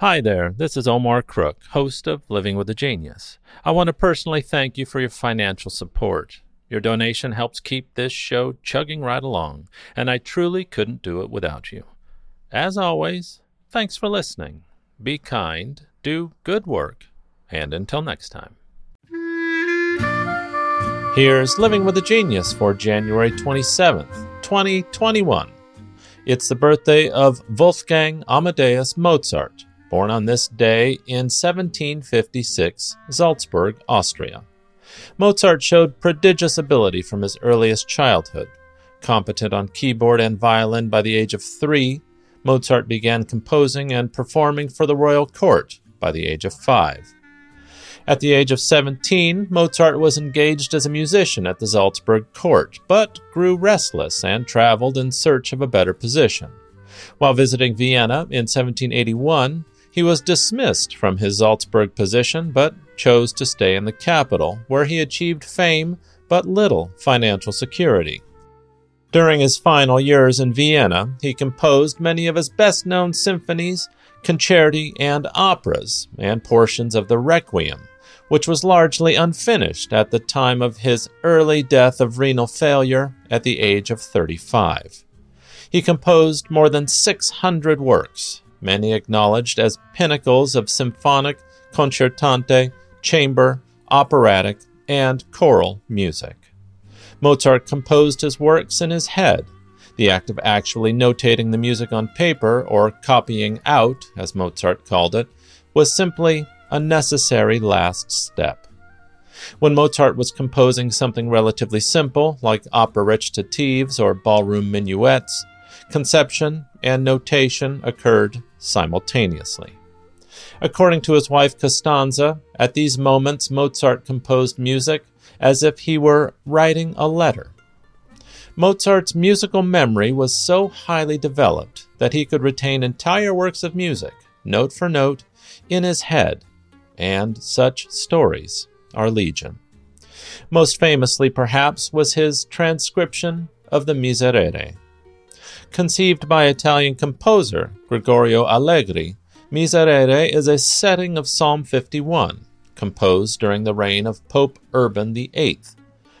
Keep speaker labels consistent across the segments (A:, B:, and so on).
A: Hi there, this is Omar Crook, host of Living with a Genius. I want to personally thank you for your financial support. Your donation helps keep this show chugging right along, and I truly couldn't do it without you. As always, thanks for listening. Be kind, do good work, and until next time. Here's Living with a Genius for January 27th, 2021. It's the birthday of Wolfgang Amadeus Mozart, born on this day in 1756, Salzburg, Austria. Mozart showed prodigious ability from his earliest childhood. Competent on keyboard and violin by the age of three, Mozart began composing and performing for the royal court by the age of five. At the age of 17, Mozart was engaged as a musician at the Salzburg court, but grew restless and traveled in search of a better position. While visiting Vienna in 1781, he was dismissed from his Salzburg position, but chose to stay in the capital, where he achieved fame but little financial security. During his final years in Vienna, he composed many of his best known symphonies, concerti, and operas, and portions of the Requiem, which was largely unfinished at the time of his early death of renal failure at the age of 35. He composed more than 600 works, many acknowledged as pinnacles of symphonic, concertante, chamber, operatic, and choral music. Mozart composed his works in his head. The act of actually notating the music on paper, or copying out, as Mozart called it, was simply a necessary last step. When Mozart was composing something relatively simple, like opera recitatives or ballroom minuets, conception and notation occurred simultaneously. According to his wife Constanze, at these moments Mozart composed music as if he were writing a letter. Mozart's musical memory was so highly developed that he could retain entire works of music, note for note, in his head, and such stories are legion. Most famously, perhaps, was his transcription of the Miserere. Conceived by Italian composer Gregorio Allegri, Miserere is a setting of Psalm 51, composed during the reign of Pope Urban VIII,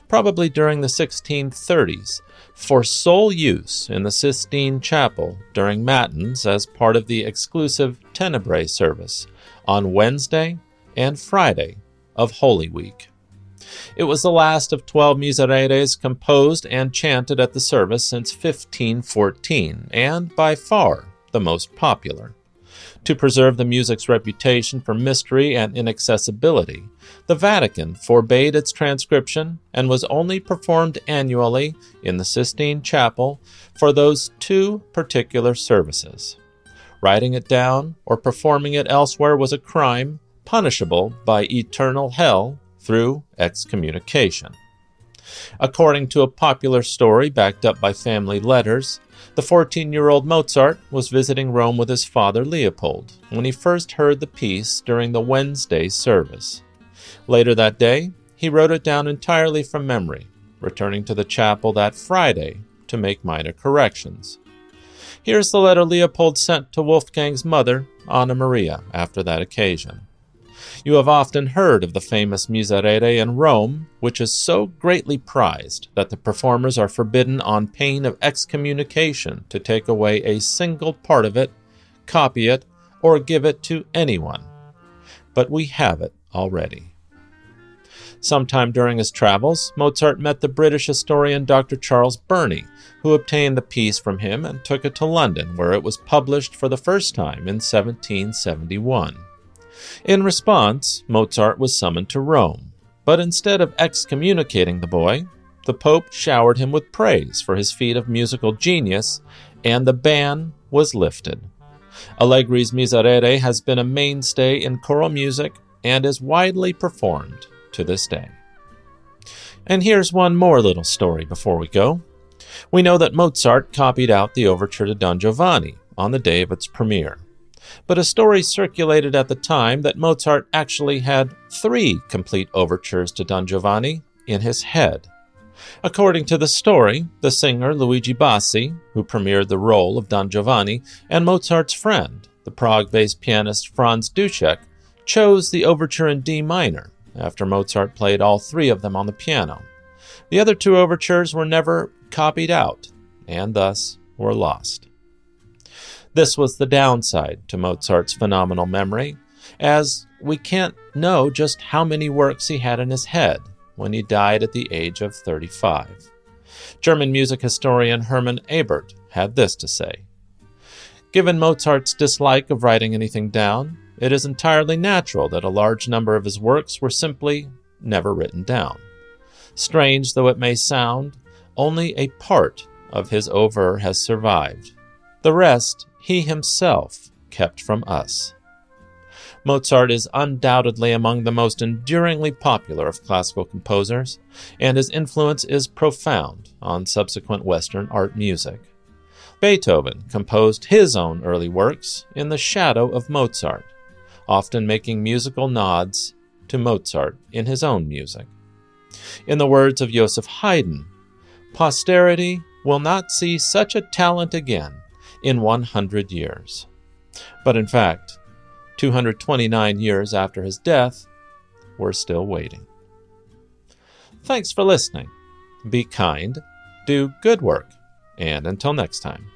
A: probably during the 1630s, for sole use in the Sistine Chapel during Matins as part of the exclusive Tenebrae service on Wednesday and Friday of Holy Week. It was the last of 12 misereres composed and chanted at the service since 1514, and by far the most popular. To preserve the music's reputation for mystery and inaccessibility, the Vatican forbade its transcription and was only performed annually in the Sistine Chapel for those two particular services. Writing it down or performing it elsewhere was a crime punishable by eternal hell through excommunication. According to a popular story backed up by family letters, the 14 year old Mozart was visiting Rome with his father Leopold when he first heard the piece during the Wednesday service. Later that day, he wrote it down entirely from memory, returning to the chapel that Friday to make minor corrections. Here's the letter Leopold sent to Wolfgang's mother, Anna Maria, after that occasion. You have often heard of the famous Miserere in Rome, which is so greatly prized that the performers are forbidden on pain of excommunication to take away a single part of it, copy it, or give it to anyone. But we have it already. Sometime during his travels, Mozart met the British historian Dr. Charles Burney, who obtained the piece from him and took it to London, where it was published for the first time in 1771. In response, Mozart was summoned to Rome, but instead of excommunicating the boy, the Pope showered him with praise for his feat of musical genius, and the ban was lifted. Allegri's Miserere has been a mainstay in choral music and is widely performed to this day. And here's one more little story before we go. We know that Mozart copied out the overture to Don Giovanni on the day of its premiere but a story circulated at the time that Mozart actually had three complete overtures to Don Giovanni in his head. According to the story, the singer Luigi Bassi, who premiered the role of Don Giovanni, and Mozart's friend, the Prague based pianist Franz Duschek chose the overture in D minor after Mozart played all three of them on the piano. The other two overtures were never copied out and thus were lost. This was the downside to Mozart's phenomenal memory, as we can't know just how many works he had in his head when he died at the age of 35. German music historian Hermann Abert had this to say Given Mozart's dislike of writing anything down, it is entirely natural that a large number of his works were simply never written down. Strange though it may sound, only a part of his oeuvre has survived. The rest he himself kept from us. Mozart is undoubtedly among the most enduringly popular of classical composers, and his influence is profound on subsequent Western art music. Beethoven composed his own early works in the shadow of Mozart, often making musical nods to Mozart in his own music. In the words of Joseph Haydn, posterity will not see such a talent again in 100 years. But in fact, 229 years after his death, we're still waiting. Thanks for listening. Be kind, do good work, and until next time.